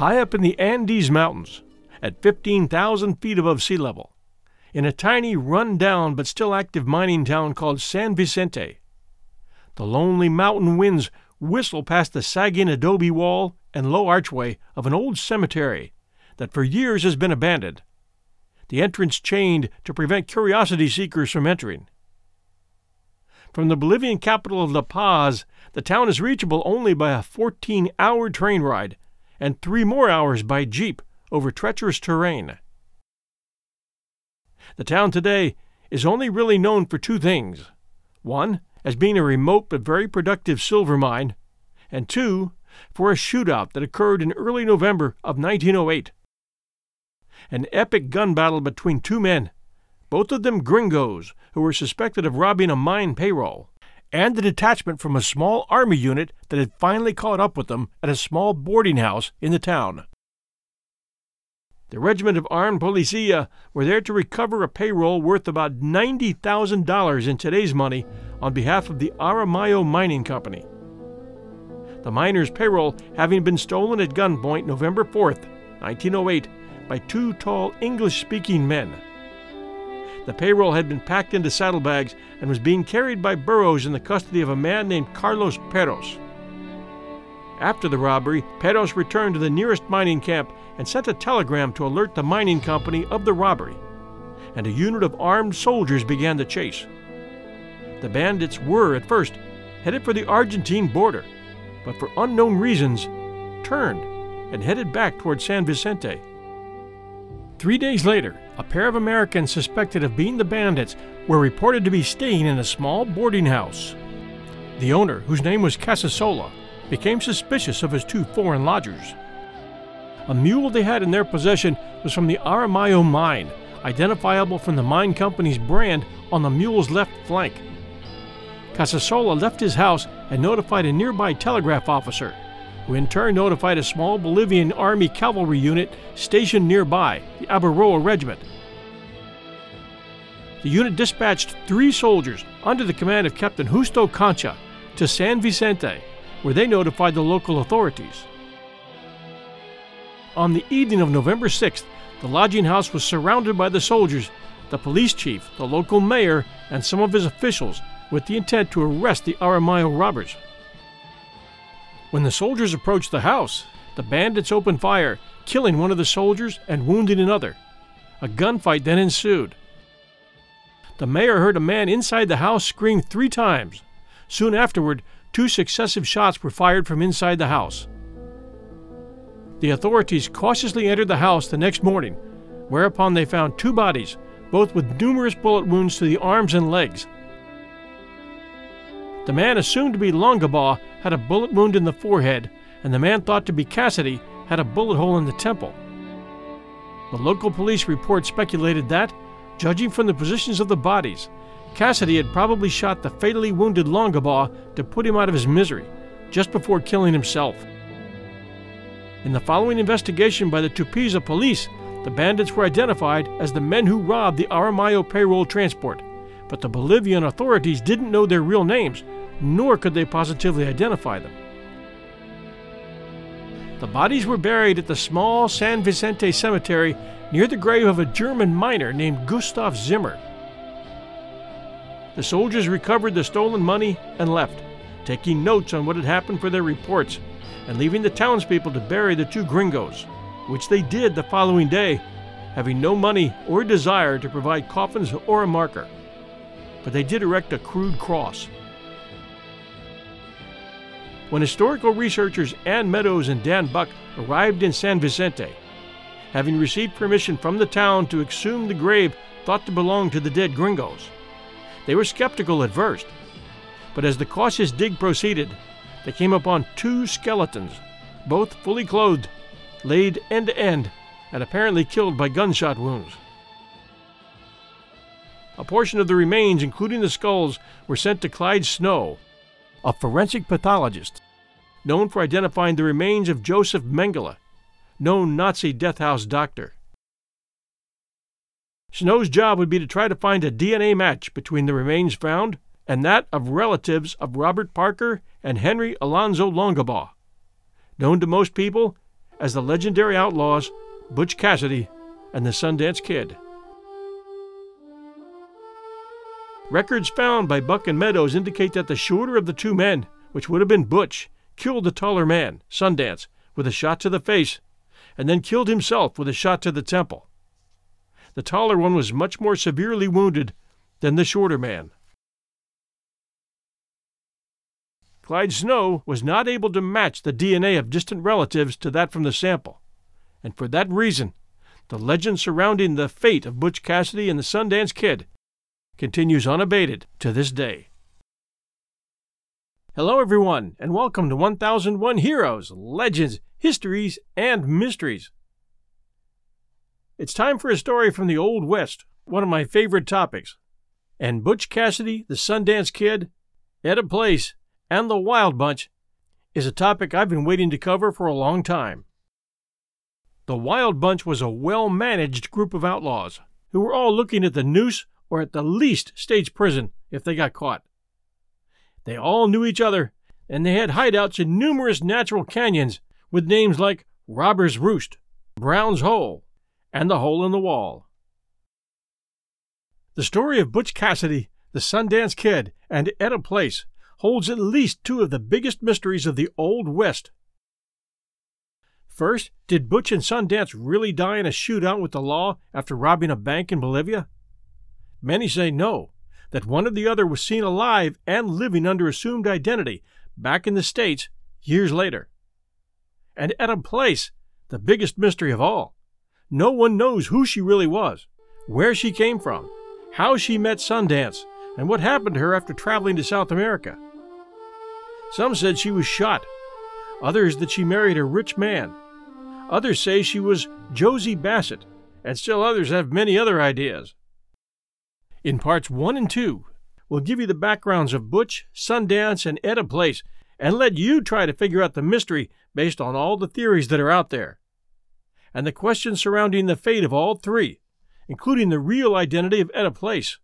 high up in the Andes Mountains, at 15,000 feet above sea level, in a tiny, run down but still active mining town called San Vicente. The lonely mountain winds whistle past the sagging adobe wall and low archway of an old cemetery that for years has been abandoned, the entrance chained to prevent curiosity seekers from entering. From the Bolivian capital of La Paz, the town is reachable only by a 14 hour train ride and three more hours by jeep over treacherous terrain. The town today is only really known for two things one, as being a remote but very productive silver mine, and two, for a shootout that occurred in early November of 1908. An epic gun battle between two men, both of them gringos who were suspected of robbing a mine payroll, and the detachment from a small army unit that had finally caught up with them at a small boarding house in the town. The regiment of armed policia were there to recover a payroll worth about $90,000 in today's money on behalf of the Aramayo Mining Company. The miners' payroll having been stolen at gunpoint November 4th, 1908, by two tall English speaking men. The payroll had been packed into saddlebags and was being carried by burros in the custody of a man named Carlos Perros. After the robbery, Perros returned to the nearest mining camp and sent a telegram to alert the mining company of the robbery, and a unit of armed soldiers began the chase. The bandits were, at first, headed for the Argentine border, but for unknown reasons, turned and headed back toward San Vicente. Three days later, a pair of Americans suspected of being the bandits were reported to be staying in a small boarding house. The owner, whose name was Casasola, became suspicious of his two foreign lodgers. A mule they had in their possession was from the Aramayo mine, identifiable from the mine company's brand on the mule's left flank. Casasola left his house and notified a nearby telegraph officer, who in turn notified a small Bolivian Army cavalry unit stationed nearby, the Abaroa Regiment. The unit dispatched three soldiers under the command of Captain Justo Concha to San Vicente, where they notified the local authorities. On the evening of November 6th, the lodging house was surrounded by the soldiers, the police chief, the local mayor, and some of his officials, with the intent to arrest the Aramayo robbers. When the soldiers approached the house, the bandits opened fire, killing one of the soldiers and wounding another. A gunfight then ensued. The mayor heard a man inside the house scream three times. Soon afterward, two successive shots were fired from inside the house. The authorities cautiously entered the house the next morning, whereupon they found two bodies, both with numerous bullet wounds to the arms and legs. The man assumed to be Longabaugh had a bullet wound in the forehead, and the man thought to be Cassidy had a bullet hole in the temple. The local police report speculated that, judging from the positions of the bodies, Cassidy had probably shot the fatally wounded Longabaugh to put him out of his misery, just before killing himself. In the following investigation by the Tupiza police, the bandits were identified as the men who robbed the Aramayo payroll transport but the Bolivian authorities didn't know their real names, nor could they positively identify them. The bodies were buried at the small San Vicente cemetery near the grave of a German miner named Gustav Zimmer. The soldiers recovered the stolen money and left, taking notes on what had happened for their reports and leaving the townspeople to bury the two gringos, which they did the following day, having no money or desire to provide coffins or a marker but they did erect a crude cross. When historical researchers Ann Meadows and Dan Buck arrived in San Vicente, having received permission from the town to exhume the grave thought to belong to the dead gringos, they were skeptical at first. But as the cautious dig proceeded, they came upon two skeletons, both fully clothed, laid end to end, and apparently killed by gunshot wounds. A portion of the remains, including the skulls, were sent to Clyde Snow, a forensic pathologist known for identifying the remains of Joseph Mengele, known Nazi death house doctor. Snow's job would be to try to find a DNA match between the remains found and that of relatives of Robert Parker and Henry Alonzo Longabaugh, known to most people as the legendary outlaws Butch Cassidy and the Sundance Kid. Records found by Buck and Meadows indicate that the shorter of the two men, which would have been Butch, killed the taller man, Sundance, with a shot to the face, and then killed himself with a shot to the temple. The taller one was much more severely wounded than the shorter man. Clyde Snow was not able to match the DNA of distant relatives to that from the sample, and for that reason, the legend surrounding the fate of Butch Cassidy and the Sundance Kid continues unabated to this day. Hello, everyone, and welcome to 1001 Heroes, Legends, Histories, and Mysteries. It's time for a story from the Old West, one of my favorite topics. And Butch Cassidy, the Sundance Kid, Etta Place, and the Wild Bunch is a topic I've been waiting to cover for a long time. The Wild Bunch was a well managed group of outlaws who were all looking at the noose or at the least stage prison if they got caught. They all knew each other, and they had hideouts in numerous natural canyons with names like Robber's Roost, Brown's Hole, and the Hole in the Wall. The story of Butch Cassidy, the Sundance Kid, and Etta Place holds at least two of the biggest mysteries of the Old West First, did Butch and Sundance really die in a shootout with the law after robbing a bank in Bolivia? Many say no, that one or the other was seen alive and living under assumed identity back in the States years later. And Etta Place, the biggest mystery of all. No one knows who she really was, where she came from, how she met Sundance, and what happened to her after traveling to South America. Some said she was shot, others that she married a rich man, Others say she was Josie Bassett, and still others have many other ideas. In parts 1 and 2, we'll give you the backgrounds of Butch, Sundance, and Etta Place, and let you try to figure out the mystery based on all the theories that are out there. And the questions surrounding the fate of all three, including the real identity of Etta Place.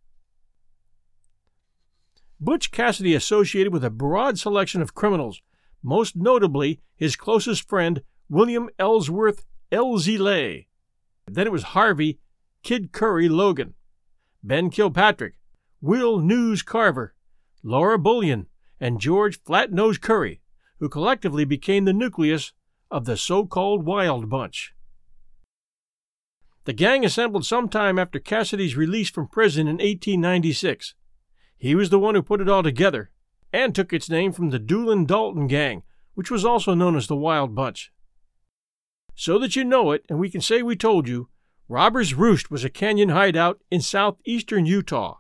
Butch Cassidy associated with a broad selection of criminals, most notably his closest friend, William Ellsworth Elzy Lay. Then it was Harvey Kid Curry Logan, Ben Kilpatrick, Will News Carver, Laura Bullion, and George Flatnose Curry, who collectively became the nucleus of the so called Wild Bunch. The gang assembled sometime after Cassidy's release from prison in 1896. He was the one who put it all together and took its name from the Doolin Dalton gang, which was also known as the Wild Bunch. So that you know it, and we can say we told you, Robber's Roost was a canyon hideout in southeastern Utah.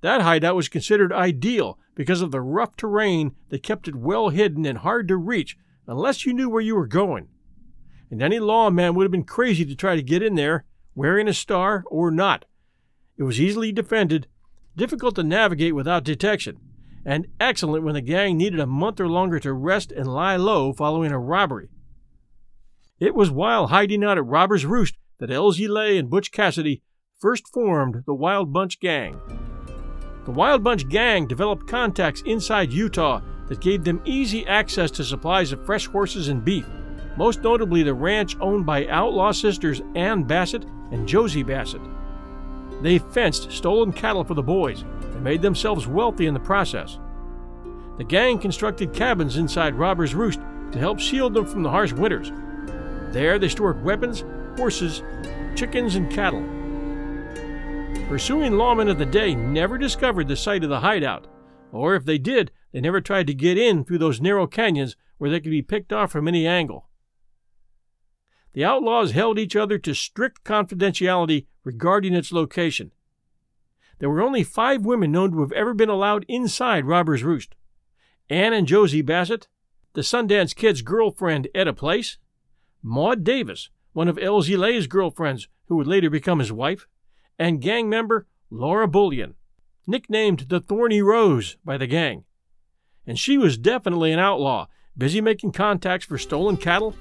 That hideout was considered ideal because of the rough terrain that kept it well hidden and hard to reach unless you knew where you were going. And any lawman would have been crazy to try to get in there, wearing a star or not. It was easily defended, difficult to navigate without detection, and excellent when the gang needed a month or longer to rest and lie low following a robbery. It was while hiding out at Robber's Roost that Elzy Lay and Butch Cassidy first formed the Wild Bunch Gang. The Wild Bunch Gang developed contacts inside Utah that gave them easy access to supplies of fresh horses and beef, most notably the ranch owned by outlaw sisters Ann Bassett and Josie Bassett. They fenced stolen cattle for the boys and made themselves wealthy in the process. The gang constructed cabins inside Robber's Roost to help shield them from the harsh winters there they stored weapons, horses, chickens, and cattle. Pursuing lawmen of the day never discovered the site of the hideout, or if they did, they never tried to get in through those narrow canyons where they could be picked off from any angle. The outlaws held each other to strict confidentiality regarding its location. There were only five women known to have ever been allowed inside Robber's Roost Ann and Josie Bassett, the Sundance Kid's girlfriend Etta Place, Maud Davis, one of Elzy Lay's girlfriends who would later become his wife, and gang member Laura Bullion, nicknamed the Thorny Rose by the gang. And she was definitely an outlaw, busy making contacts for stolen cattle,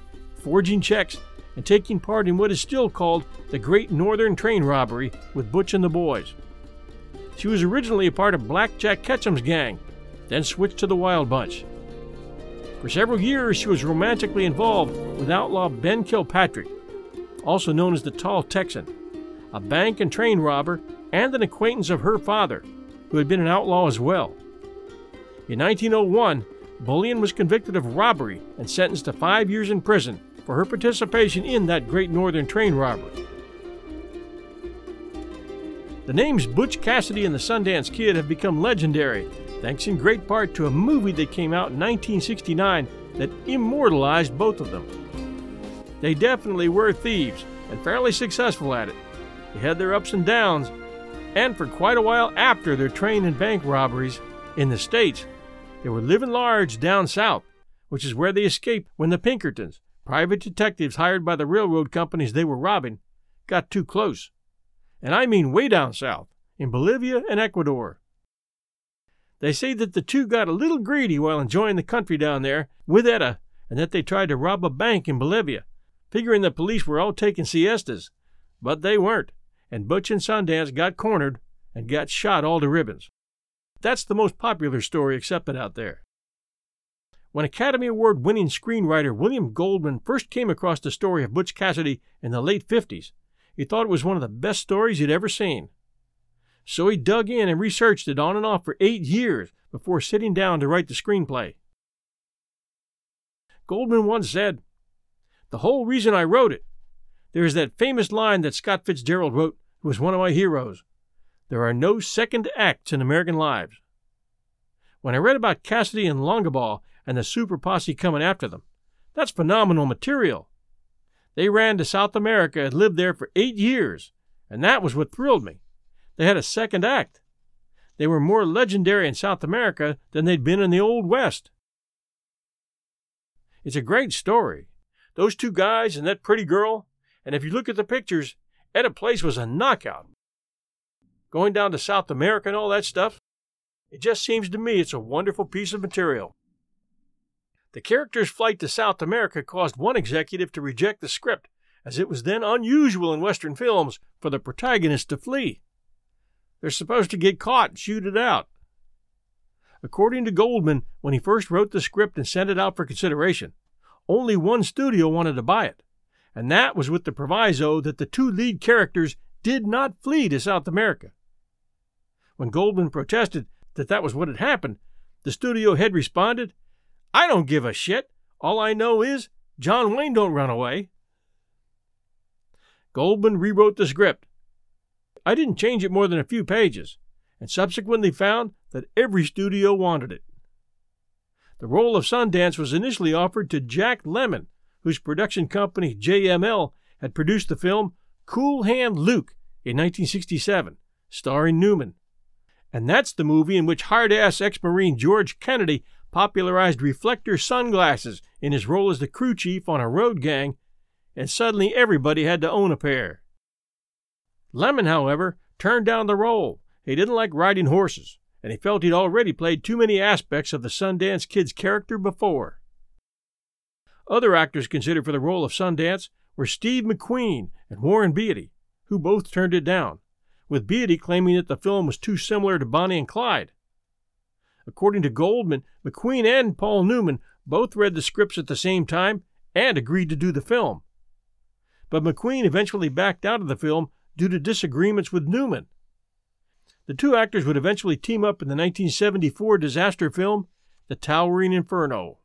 forging checks, and taking part in what is still called the Great Northern Train Robbery with Butch and the boys. She was originally a part of Black Jack Ketchum's gang, then switched to the Wild Bunch. For several years, she was romantically involved with outlaw Ben Kilpatrick, also known as the Tall Texan, a bank and train robber and an acquaintance of her father, who had been an outlaw as well. In 1901, Bullion was convicted of robbery and sentenced to five years in prison for her participation in that great northern train robbery. The names Butch Cassidy and the Sundance Kid have become legendary, thanks in great part to a movie that came out in 1969 that immortalized both of them. They definitely were thieves and fairly successful at it. They had their ups and downs, and for quite a while after their train and bank robberies in the States, they were living large down south, which is where they escaped when the Pinkertons, private detectives hired by the railroad companies they were robbing, got too close. And I mean way down south, in Bolivia and Ecuador. They say that the two got a little greedy while enjoying the country down there with Etta, and that they tried to rob a bank in Bolivia, figuring the police were all taking siestas. But they weren't, and Butch and Sundance got cornered and got shot all to ribbons. That's the most popular story accepted out there. When Academy Award winning screenwriter William Goldman first came across the story of Butch Cassidy in the late 50s, he thought it was one of the best stories he'd ever seen. So he dug in and researched it on and off for eight years before sitting down to write the screenplay. Goldman once said, The whole reason I wrote it, there is that famous line that Scott Fitzgerald wrote, who was one of my heroes. There are no second acts in American lives. When I read about Cassidy and Longabaugh and the super posse coming after them, that's phenomenal material. They ran to South America and lived there for eight years, and that was what thrilled me. They had a second act. They were more legendary in South America than they'd been in the Old West. It's a great story. Those two guys and that pretty girl, and if you look at the pictures, Etta Place was a knockout going down to South America and all that stuff. It just seems to me it's a wonderful piece of material. The character's flight to South America caused one executive to reject the script, as it was then unusual in Western films for the protagonist to flee. They're supposed to get caught and shoot it out. According to Goldman, when he first wrote the script and sent it out for consideration, only one studio wanted to buy it, and that was with the proviso that the two lead characters did not flee to South America. When Goldman protested that that was what had happened, the studio head responded, I don't give a shit. All I know is John Wayne don't run away. Goldman rewrote the script. I didn't change it more than a few pages, and subsequently found that every studio wanted it. The role of Sundance was initially offered to Jack Lemmon, whose production company JML had produced the film Cool Hand Luke in 1967, starring Newman. And that's the movie in which hard ass ex Marine George Kennedy popularized reflector sunglasses in his role as the crew chief on a road gang, and suddenly everybody had to own a pair. Lemmon, however, turned down the role. He didn't like riding horses, and he felt he'd already played too many aspects of the Sundance Kid's character before. Other actors considered for the role of Sundance were Steve McQueen and Warren Beatty, who both turned it down with Beatty claiming that the film was too similar to Bonnie and Clyde. According to Goldman, McQueen and Paul Newman both read the scripts at the same time and agreed to do the film. But McQueen eventually backed out of the film due to disagreements with Newman. The two actors would eventually team up in the 1974 disaster film, The Towering Inferno.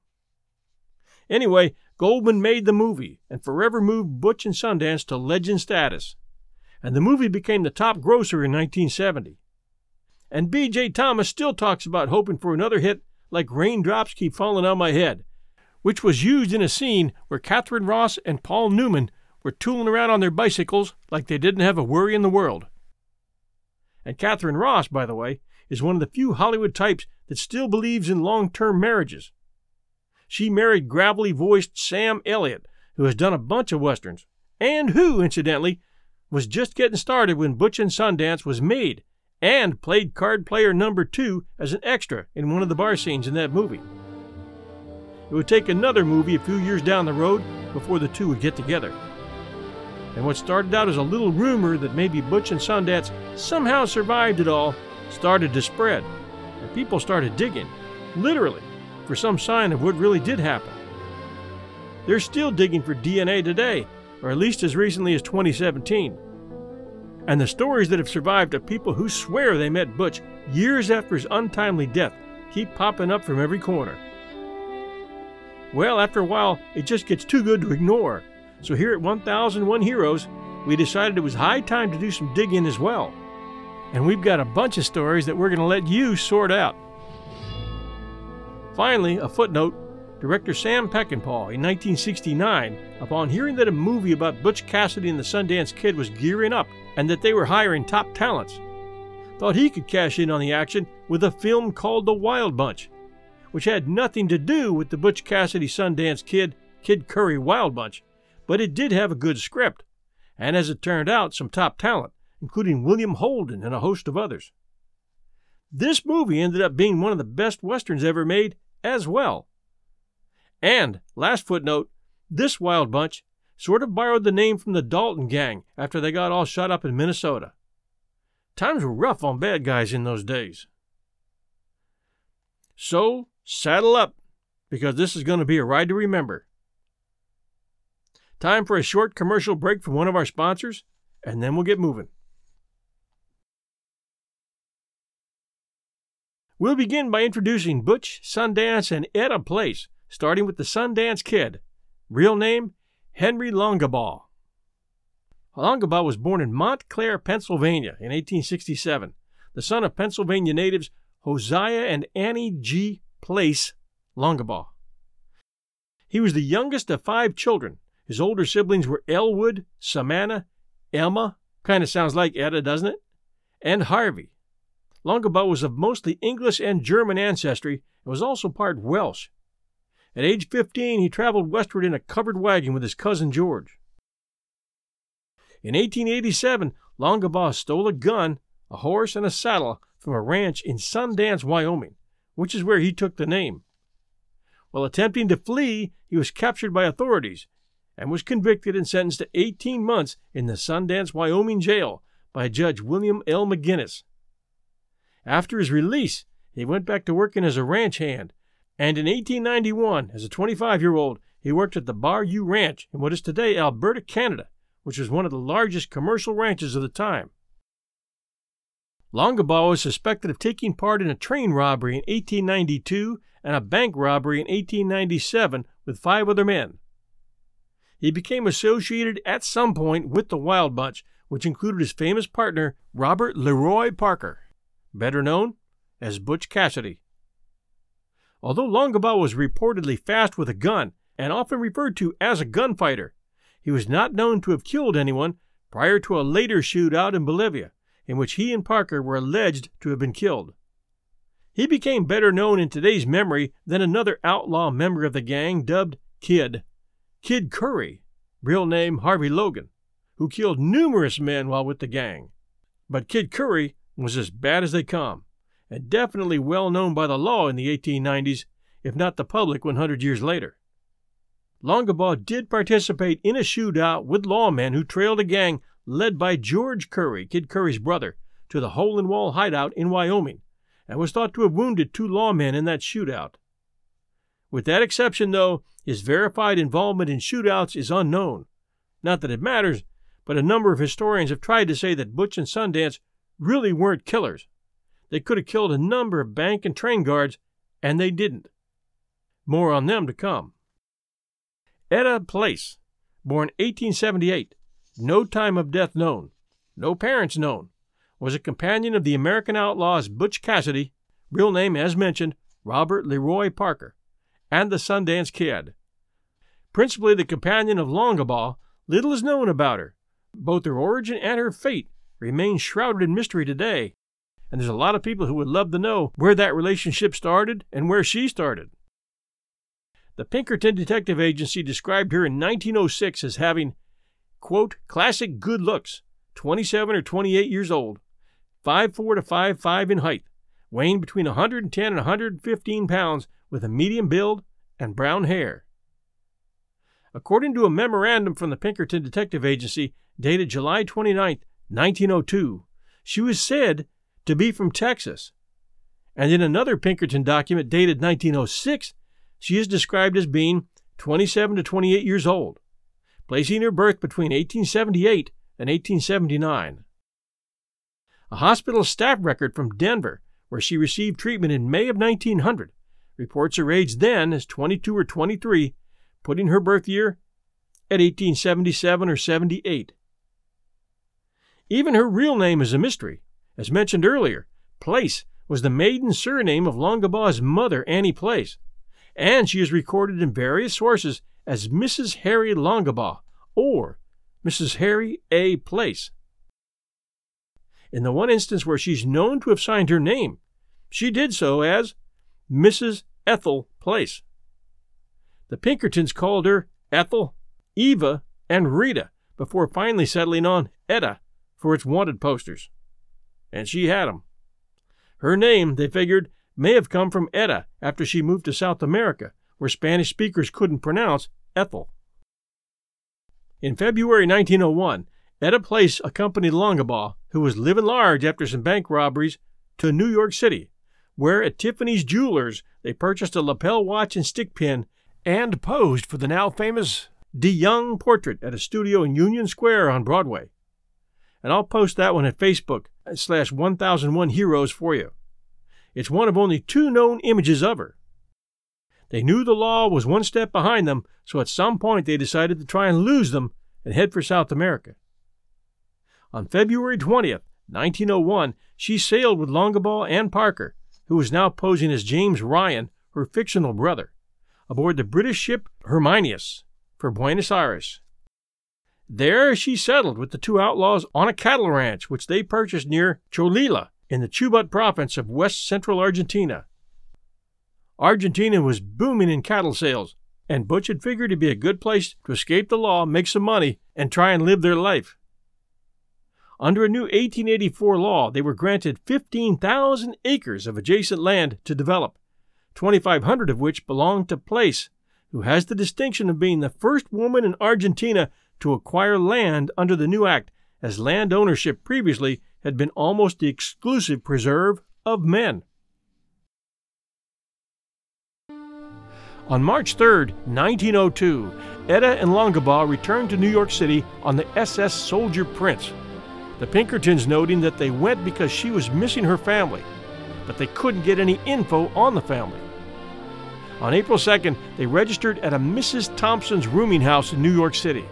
Anyway, Goldman made the movie and forever moved Butch and Sundance to legend status and the movie became the top grosser in 1970. And B.J. Thomas still talks about hoping for another hit like Raindrops Keep Falling on My Head, which was used in a scene where Katharine Ross and Paul Newman were tooling around on their bicycles like they didn't have a worry in the world. And Katharine Ross, by the way, is one of the few Hollywood types that still believes in long term marriages. She married gravelly voiced Sam Elliott, who has done a bunch of westerns, and who, incidentally, was just getting started when Butch and Sundance was made and played card player number two as an extra in one of the bar scenes in that movie. It would take another movie a few years down the road before the two would get together. And what started out as a little rumor that maybe Butch and Sundance somehow survived it all started to spread, and people started digging, literally. for some sign of what really did happen. They're still digging for DNA today, or at least as recently as 2017. And the stories that have survived of people who swear they met Butch years after his untimely death keep popping up from every corner. Well, after a while, it just gets too good to ignore. So here at 1001 Heroes, we decided it was high time to do some digging as well. And we've got a bunch of stories that we're going to let you sort out. Finally, a footnote director Sam Peckinpah in 1969, upon hearing that a movie about Butch Cassidy and the Sundance Kid was gearing up and that they were hiring top talents, thought he could cash in on the action with a film called The Wild Bunch, which had nothing to do with the Butch Cassidy Sundance Kid, Kid Curry Wild Bunch, but it did have a good script, and as it turned out, some top talent, including William Holden and a host of others. This movie ended up being one of the best westerns ever made as well. And, last footnote, this wild bunch sort of borrowed the name from the Dalton gang after they got all shot up in Minnesota. Times were rough on bad guys in those days. So, saddle up, because this is going to be a ride to remember. Time for a short commercial break from one of our sponsors, and then we'll get moving. We'll begin by introducing Butch, Sundance, and Etta Place starting with the Sundance Kid. Real name Henry Longabaugh. Longabaugh was born in Mont Clare, Pennsylvania in 1867, the son of Pennsylvania natives Hosea and Annie G. Place Longabaugh. He was the youngest of five children. His older siblings were Elwood, Samana, Emma, kind of sounds like Etta, doesn't it? And Harvey. Longabaugh was of mostly English and German ancestry and was also part Welsh. At age 15, he traveled westward in a covered wagon with his cousin George. In 1887, Longabaugh stole a gun, a horse, and a saddle from a ranch in Sundance, Wyoming, which is where he took the name. While attempting to flee, he was captured by authorities and was convicted and sentenced to 18 months in the Sundance, Wyoming jail by Judge William L. McGinnis. After his release, he went back to working as a ranch hand and in 1891, as a 25 year old, he worked at the Bar-U Ranch in what is today Alberta, Canada, which was one of the largest commercial ranches of the time. Longabaugh was suspected of taking part in a train robbery in 1892 and a bank robbery in 1897 with five other men. He became associated at some point with the Wild Bunch, which included his famous partner, Robert Leroy Parker, better known as Butch Cassidy. Although Longabaugh was reportedly fast with a gun and often referred to as a gunfighter, he was not known to have killed anyone prior to a later shootout in Bolivia, in which he and Parker were alleged to have been killed. He became better known in today's memory than another outlaw member of the gang dubbed Kid, Kid Curry, real name Harvey Logan, who killed numerous men while with the gang. But Kid Curry was as bad as they come and definitely well known by the law in the 1890s, if not the public 100 years later. Longabaugh did participate in a shootout with lawmen who trailed a gang led by George Curry, Kid Curry's brother, to the hole in wall hideout in Wyoming, and was thought to have wounded two lawmen in that shootout. With that exception, though, his verified involvement in shootouts is unknown. Not that it matters, but a number of historians have tried to say that Butch and Sundance really weren't killers, they could have killed a number of bank and train guards, and they didn't. More on them to come. Etta Place, born 1878, no time of death known, no parents known, was a companion of the American outlaws Butch Cassidy, real name as mentioned, Robert Leroy Parker, and the Sundance Kid. Principally the companion of Longabaugh, little is known about her. Both her origin and her fate remain shrouded in mystery today, and there's a lot of people who would love to know where that relationship started and where she started. The Pinkerton Detective Agency described her in 1906 as having, quote, classic good looks, 27 or 28 years old, 5'4 to 5'5 in height, weighing between 110 and 115 pounds with a medium build and brown hair. According to a memorandum from the Pinkerton Detective Agency dated July 29, 1902, she was said to be from Texas, And in another Pinkerton document dated 1906, she is described as being 27 to 28 years old, placing her birth between 1878 and 1879. A hospital staff record from Denver, where she received treatment in May of 1900, reports her age then as 22 or 23, putting her birth year at 1877 or 78. Even her real name is a mystery. As mentioned earlier, Place was the maiden surname of Longabaugh's mother, Annie Place, and she is recorded in various sources as Mrs. Harry Longabaugh or Mrs. Harry A. Place. In the one instance where she's known to have signed her name, she did so as Mrs. Ethel Place. The Pinkertons called her Ethel, Eva, and Rita before finally settling on Etta for its wanted posters. And she had 'em. Her name, they figured, may have come from Etta after she moved to South America, where Spanish speakers couldn't pronounce Ethel. In February 1901, Etta Place accompanied Longabaugh, who was living large after some bank robberies, to New York City, where at Tiffany's Jewelers they purchased a lapel watch and stick pin and posed for the now famous De Young portrait at a studio in Union Square on Broadway. And I'll post that one at Facebook slash 1001 Heroes for you. It's one of only two known images of her. They knew the law was one step behind them, so at some point they decided to try and lose them and head for South America. On February 20th, 1901, she sailed with Longabaugh and Parker, who was now posing as James Ryan, her fictional brother, aboard the British ship Herminius for Buenos Aires. There she settled with the two outlaws on a cattle ranch which they purchased near Cholila in the Chubut province of west central Argentina. Argentina was booming in cattle sales, and Butch had figured it'd be a good place to escape the law, make some money, and try and live their life. Under a new 1884 law, they were granted 15,000 acres of adjacent land to develop, 2,500 of which belonged to Place, who has the distinction of being the first woman in Argentina to acquire land under the new act, as land ownership previously had been almost the exclusive preserve of men. On March 3, 1902, Etta and Longabaugh returned to New York City on the SS Soldier Prince. The Pinkertons noting that they went because she was missing her family, but they couldn't get any info on the family. On April 2nd, they registered at a Mrs. Thompson's rooming house in New York City.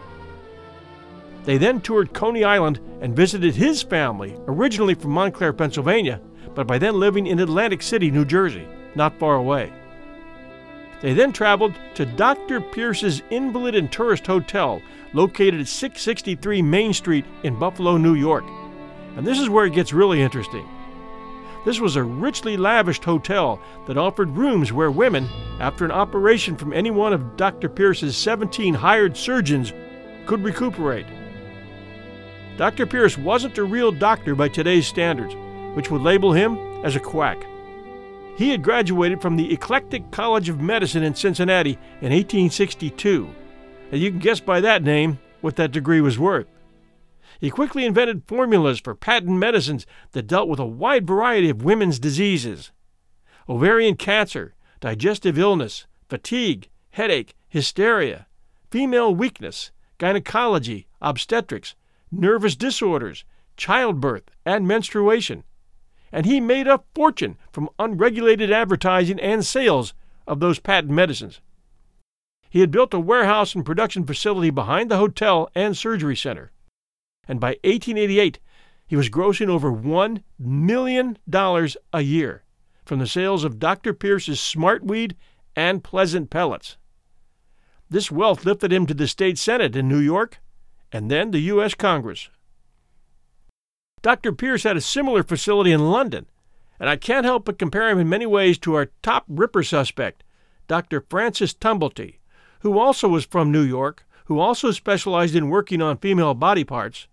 They then toured Coney Island and visited his family, originally from Mont Clare, Pennsylvania, but by then living in Atlantic City, New Jersey, not far away. They then traveled to Dr. Pierce's Invalid and Tourist Hotel, located at 663 Main Street in Buffalo, New York. And this is where it gets really interesting. This was a richly lavished hotel that offered rooms where women, after an operation from any one of Dr. Pierce's 17 hired surgeons, could recuperate. Dr. Pierce wasn't a real doctor by today's standards, which would label him as a quack. He had graduated from the Eclectic College of Medicine in Cincinnati in 1862, and you can guess by that name what that degree was worth. He quickly invented formulas for patent medicines that dealt with a wide variety of women's diseases. Ovarian cancer, digestive illness, fatigue, headache, hysteria, female weakness, gynecology, obstetrics, nervous disorders, childbirth, and menstruation and he made a fortune from unregulated advertising and sales of those patent medicines. He had built a warehouse and production facility behind the hotel and surgery center. And by 1888, he was grossing over $1 million a year from the sales of Dr. Pierce's Smartweed and Pleasant Pellets. This wealth lifted him to the state senate in New York and then the U.S. Congress. Dr. Pierce had a similar facility in London, and I can't help but compare him in many ways to our top ripper suspect, Dr. Francis Tumblety, who also was from New York, who also specialized in working on female body parts,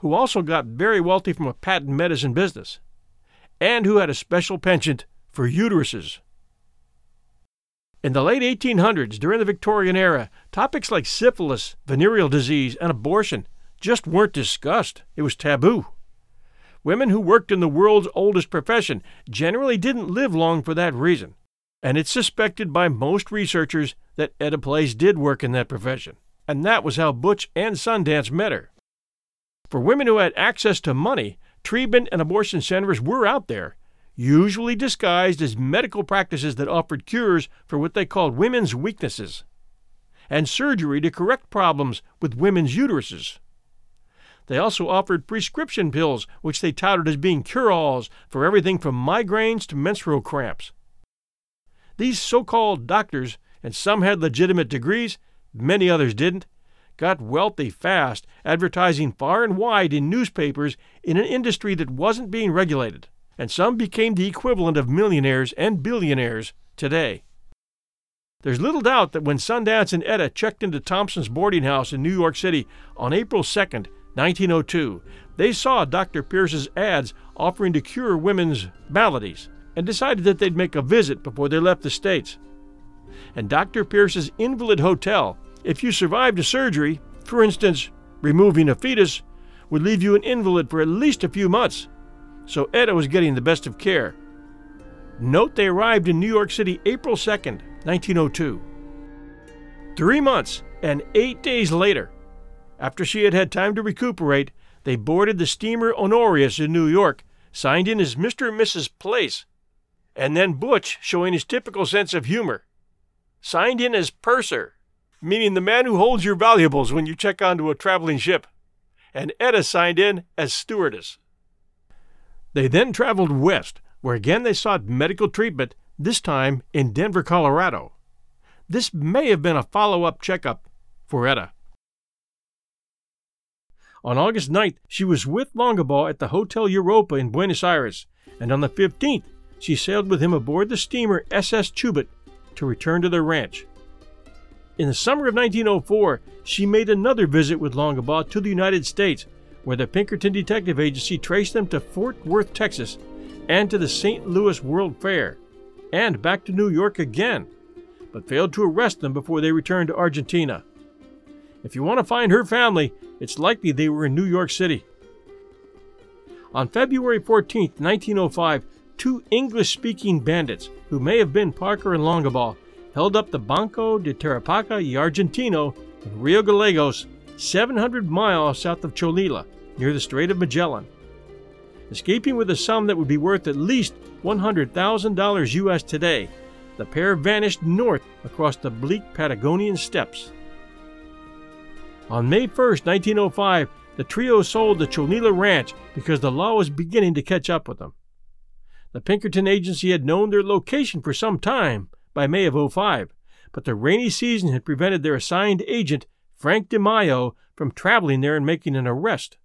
who also got very wealthy from a patent medicine business, and who had a special penchant for uteruses. In the late 1800s, during the Victorian era, topics like syphilis, venereal disease, and abortion just weren't discussed. It was taboo. Women who worked in the world's oldest profession generally didn't live long for that reason, and it's suspected by most researchers that Etta Place did work in that profession, and that was how Butch and Sundance met her. For women who had access to money, treatment and abortion centers were out there, usually disguised as medical practices that offered cures for what they called women's weaknesses, and surgery to correct problems with women's uteruses. They also offered prescription pills, which they touted as being cure alls for everything from migraines to menstrual cramps. These so called doctors, and some had legitimate degrees, many others didn't, got wealthy fast, advertising far and wide in newspapers in an industry that wasn't being regulated and some became the equivalent of millionaires and billionaires today. There's little doubt that when Sundance and Etta checked into Thompson's boarding house in New York City on April 2, 1902, they saw Dr. Pierce's ads offering to cure women's maladies and decided that they'd make a visit before they left the States. And Dr. Pierce's invalid hotel, if you survived a surgery, for instance, removing a fetus, would leave you an invalid for at least a few months so Etta was getting the best of care. Note they arrived in New York City April 2nd, 1902. Three months and eight days later, after she had had time to recuperate, they boarded the steamer Honorius in New York, signed in as Mr. and Mrs. Place, and then Butch, showing his typical sense of humor, signed in as purser, meaning the man who holds your valuables when you check onto a traveling ship, and Etta signed in as stewardess. They then traveled west, where again they sought medical treatment, this time in Denver, Colorado. This may have been a follow up checkup for Etta. On August 9th, she was with Longabaugh at the Hotel Europa in Buenos Aires, and on the 15th, she sailed with him aboard the steamer SS Chubut to return to their ranch. In the summer of 1904, she made another visit with Longabaugh to the United States where the Pinkerton Detective Agency traced them to Fort Worth, Texas, and to the St. Louis World Fair, and back to New York again, but failed to arrest them before they returned to Argentina. If you want to find her family, it's likely they were in New York City. On February 14, 1905, two English speaking bandits, who may have been Parker and Longabaugh, held up the Banco de Tarapaca y Argentino in Rio Gallegos, 700 miles south of Cholila, near the Strait of Magellan. Escaping with a sum that would be worth at least $100,000 US today, the pair vanished north across the bleak Patagonian steppes. On May 1, 1905, the trio sold the Cholila Ranch because the law was beginning to catch up with them. The Pinkerton agency had known their location for some time, by May of 05, but the rainy season had prevented their assigned agent, Frank DeMaio, from traveling there and making an arrest.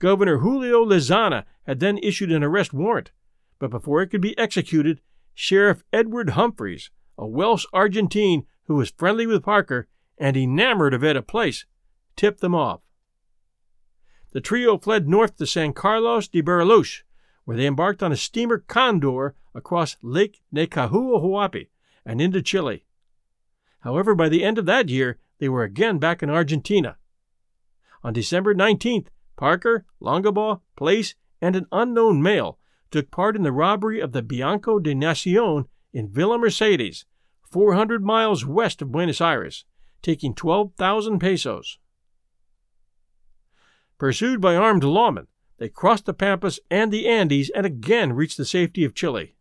Governor Julio Lezana had then issued an arrest warrant, but before it could be executed, Sheriff Edward Humphreys, a Welsh Argentine who was friendly with Parker and enamored of Etta Place, tipped them off. The trio fled north to San Carlos de Bariloche, where they embarked on a steamer Condor across Lake Necahuahuapi and into Chile. However, by the end of that year, they were again back in Argentina. On December 19th, Parker, Longabaugh, Place, and an unknown male took part in the robbery of the Banco de Nacion in Villa Mercedes, 400 miles west of Buenos Aires, taking 12,000 pesos. Pursued by armed lawmen, they crossed the Pampas and the Andes and again reached the safety of Chile.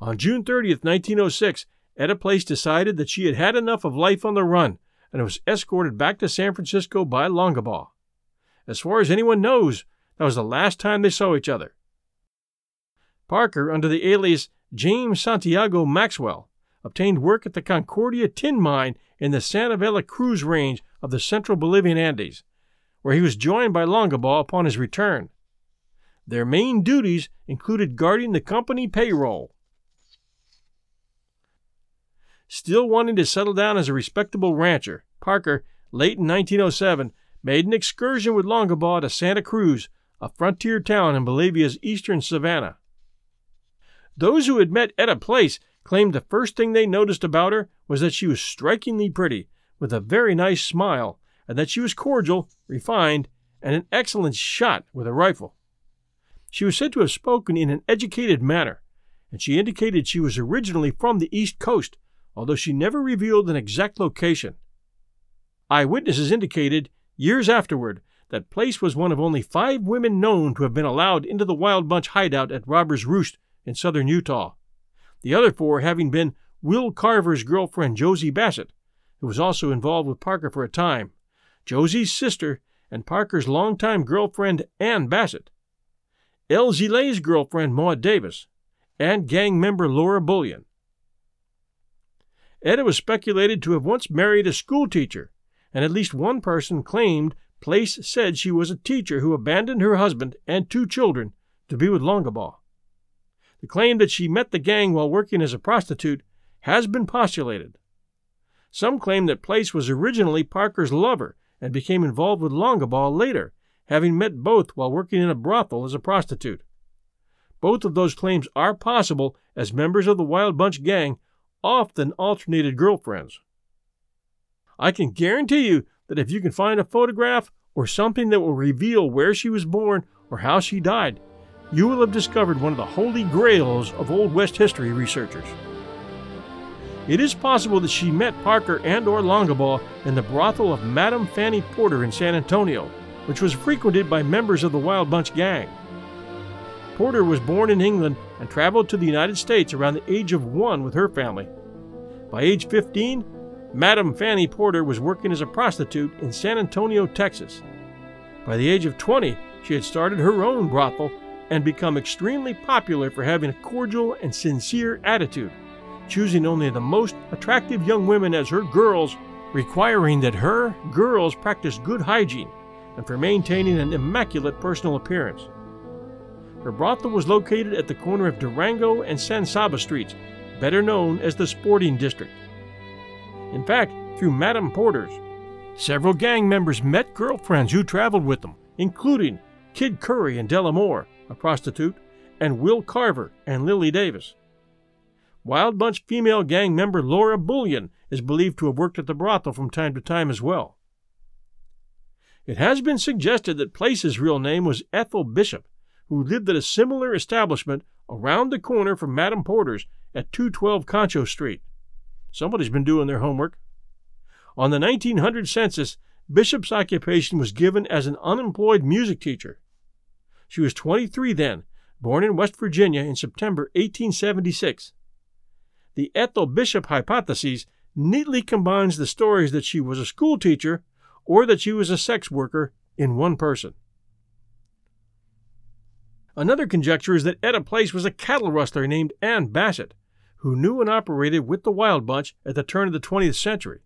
On June 30, 1906, Etta Place decided that she had had enough of life on the run and was escorted back to San Francisco by Longabaugh. As far as anyone knows, that was the last time they saw each other. Parker, under the alias James Santiago Maxwell, obtained work at the Concordia tin mine in the Santa Vera Cruz range of the central Bolivian Andes, where he was joined by Longabaugh upon his return. Their main duties included guarding the company payroll. Still wanting to settle down as a respectable rancher, Parker, late in 1907, made an excursion with Longabaugh to Santa Cruz, a frontier town in Bolivia's eastern savannah. Those who had met Etta Place claimed the first thing they noticed about her was that she was strikingly pretty, with a very nice smile, and that she was cordial, refined, and an excellent shot with a rifle. She was said to have spoken in an educated manner, and she indicated she was originally from the East Coast, although she never revealed an exact location. Eyewitnesses indicated, years afterward, that Place was one of only five women known to have been allowed into the Wild Bunch hideout at Robber's Roost in southern Utah, the other four having been Will Carver's girlfriend Josie Bassett, who was also involved with Parker for a time, Josie's sister, and Parker's longtime girlfriend Ann Bassett, Elzy Lay's girlfriend Maud Davis, and gang member Laura Bullion. Etta was speculated to have once married a schoolteacher, and at least one person claimed Place said she was a teacher who abandoned her husband and two children to be with Longabaugh. The claim that she met the gang while working as a prostitute has been postulated. Some claim that Place was originally Parker's lover and became involved with Longabaugh later, having met both while working in a brothel as a prostitute. Both of those claims are possible as members of the Wild Bunch gang often alternated girlfriends. I can guarantee you that if you can find a photograph or something that will reveal where she was born or how she died, you will have discovered one of the holy grails of Old West history researchers. It is possible that she met Parker and or Longabaugh in the brothel of Madame Fanny Porter in San Antonio, which was frequented by members of the Wild Bunch gang. Porter was born in England and traveled to the United States around the age of one with her family. By age 15, Madame Fanny Porter was working as a prostitute in San Antonio, Texas. By the age of 20, she had started her own brothel and become extremely popular for having a cordial and sincere attitude, choosing only the most attractive young women as her girls, requiring that her girls practice good hygiene and for maintaining an immaculate personal appearance. Her brothel was located at the corner of Durango and San Saba Streets, better known as the Sporting District. In fact, through Madame Porter's, several gang members met girlfriends who traveled with them, including Kid Curry and Della Moore, a prostitute, and Will Carver and Lily Davis. Wild Bunch female gang member Laura Bullion is believed to have worked at the brothel from time to time as well. It has been suggested that Place's real name was Ethel Bishop, who lived at a similar establishment around the corner from Madame Porter's at 212 Concho Street. Somebody's been doing their homework. On the 1900 census, Bishop's occupation was given as an unemployed music teacher. She was 23 then, born in West Virginia in September 1876. The Ethel Bishop hypothesis neatly combines the stories that she was a schoolteacher or that she was a sex worker in one person. Another conjecture is that Etta Place was a cattle rustler named Ann Bassett, who knew and operated with the Wild Bunch at the turn of the 20th century.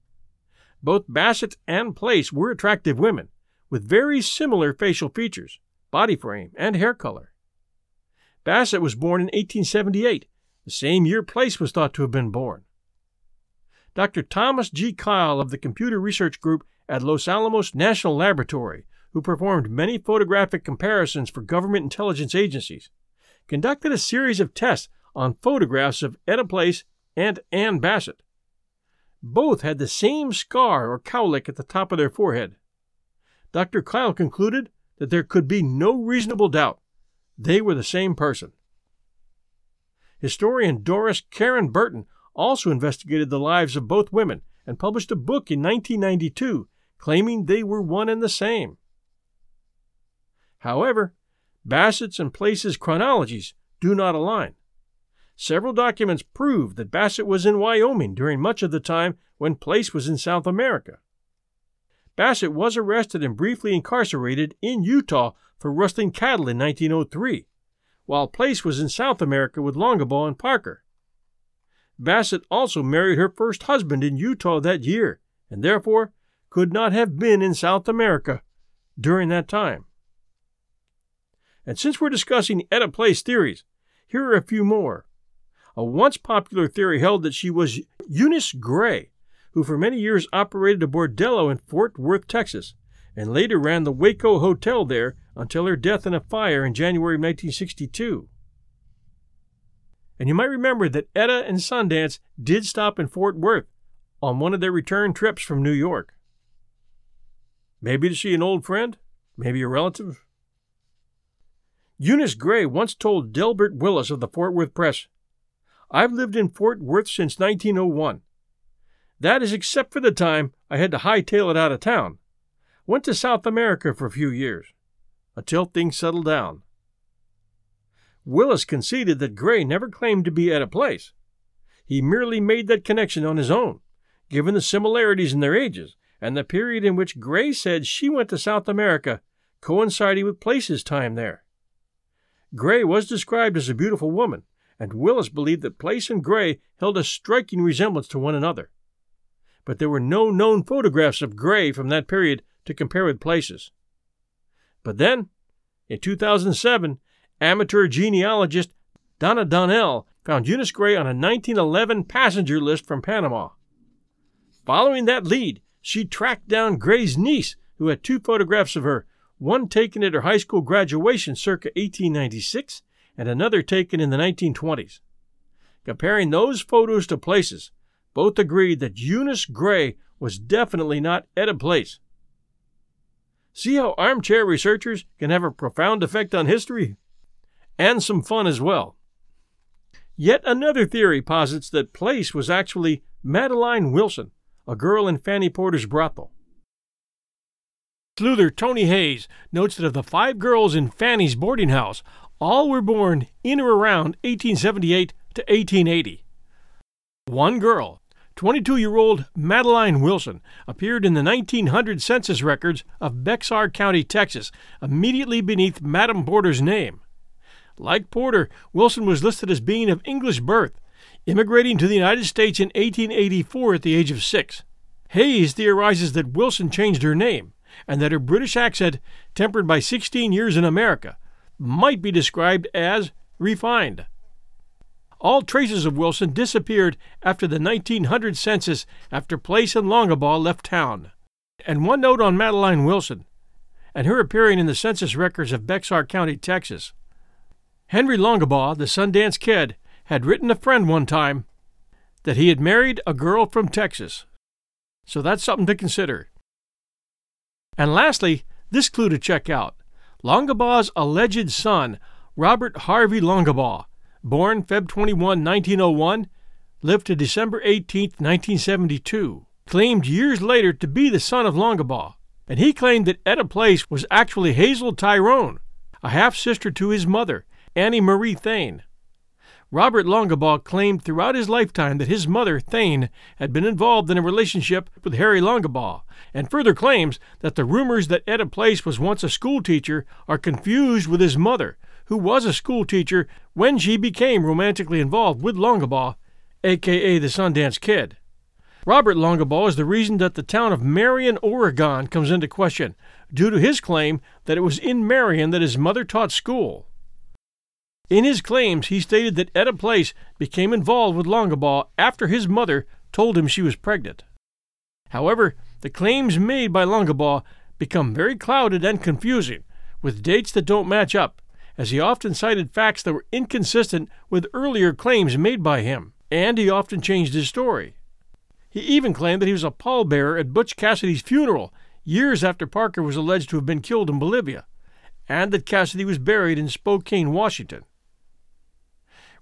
Both Bassett and Place were attractive women, with very similar facial features, body frame, and hair color. Bassett was born in 1878, the same year Place was thought to have been born. Dr. Thomas G. Kyle of the Computer Research Group at Los Alamos National Laboratory who performed many photographic comparisons for government intelligence agencies, conducted a series of tests on photographs of Etta Place and Ann Bassett. Both had the same scar or cowlick at the top of their forehead. Dr. Kyle concluded that there could be no reasonable doubt they were the same person. Historian Doris Karen Burton also investigated the lives of both women and published a book in 1992 claiming they were one and the same. However, Bassett's and Place's chronologies do not align. Several documents prove that Bassett was in Wyoming during much of the time when Place was in South America. Bassett was arrested and briefly incarcerated in Utah for rustling cattle in 1903, while Place was in South America with Longabaugh and Parker. Bassett also married her first husband in Utah that year, and therefore could not have been in South America during that time. And since we're discussing Etta Place theories, here are a few more. A once popular theory held that she was Eunice Gray, who for many years operated a bordello in Fort Worth, Texas, and later ran the Waco Hotel there until her death in a fire in January 1962. And you might remember that Etta and Sundance did stop in Fort Worth on one of their return trips from New York. Maybe to see an old friend, maybe a relative, Eunice Gray once told Delbert Willis of the Fort Worth Press, I've lived in Fort Worth since 1901. That is except for the time I had to hightail it out of town. Went to South America for a few years, until things settled down. Willis conceded that Gray never claimed to be at a place. He merely made that connection on his own, given the similarities in their ages and the period in which Gray said she went to South America coinciding with Place's time there. Gray was described as a beautiful woman, and Willis believed that Place and Gray held a striking resemblance to one another. But there were no known photographs of Gray from that period to compare with Place's. But then, in 2007, amateur genealogist Donna Donnell found Eunice Gray on a 1911 passenger list from Panama. Following that lead, she tracked down Gray's niece, who had two photographs of her, one taken at her high school graduation circa 1896 and another taken in the 1920s. Comparing those photos to places, both agreed that Eunice Gray was definitely not Etta Place. See how armchair researchers can have a profound effect on history? And some fun as well. Yet another theory posits that Place was actually Madeline Wilson, a girl in Fanny Porter's brothel. Sleuther Tony Hayes notes that of the five girls in Fanny's boarding house, all were born in or around 1878 to 1880. One girl, 22 year old Madeline Wilson, appeared in the 1900 census records of Bexar County, Texas, immediately beneath Madam Porter's name. Like Porter, Wilson was listed as being of English birth immigrating to the United States in 1884 at the age of six. Hayes theorizes that Wilson changed her name, and that her British accent, tempered by 16 years in America, might be described as refined. All traces of Wilson disappeared after the 1900 census after Place and Longabaugh left town. And one note on Madeline Wilson, and her appearing in the census records of Bexar County, Texas. Henry Longabaugh, the Sundance Kid, had written a friend one time that he had married a girl from Texas. So that's something to consider. And lastly, this clue to check out Longabaugh's alleged son, Robert Harvey Longabaugh, born Feb 21, 1901, lived to December 18, 1972, claimed years later to be the son of Longabaugh, and he claimed that Etta Place was actually Hazel Tyrone, a half sister to his mother, Annie Marie Thayne. Robert Longabaugh claimed throughout his lifetime that his mother, Thayne, had been involved in a relationship with Harry Longabaugh, and further claims that the rumors that Etta Place was once a schoolteacher are confused with his mother, who was a schoolteacher when she became romantically involved with Longabaugh, aka the Sundance Kid. Robert Longabaugh is the reason that the town of Marion, Oregon comes into question, due to his claim that it was in Marion that his mother taught school. In his claims, he stated that Etta Place became involved with Longabaugh after his mother told him she was pregnant. However, the claims made by Longabaugh become very clouded and confusing, with dates that don't match up, as he often cited facts that were inconsistent with earlier claims made by him, and he often changed his story. He even claimed that he was a pallbearer at Butch Cassidy's funeral years after Parker was alleged to have been killed in Bolivia, and that Cassidy was buried in Spokane, Washington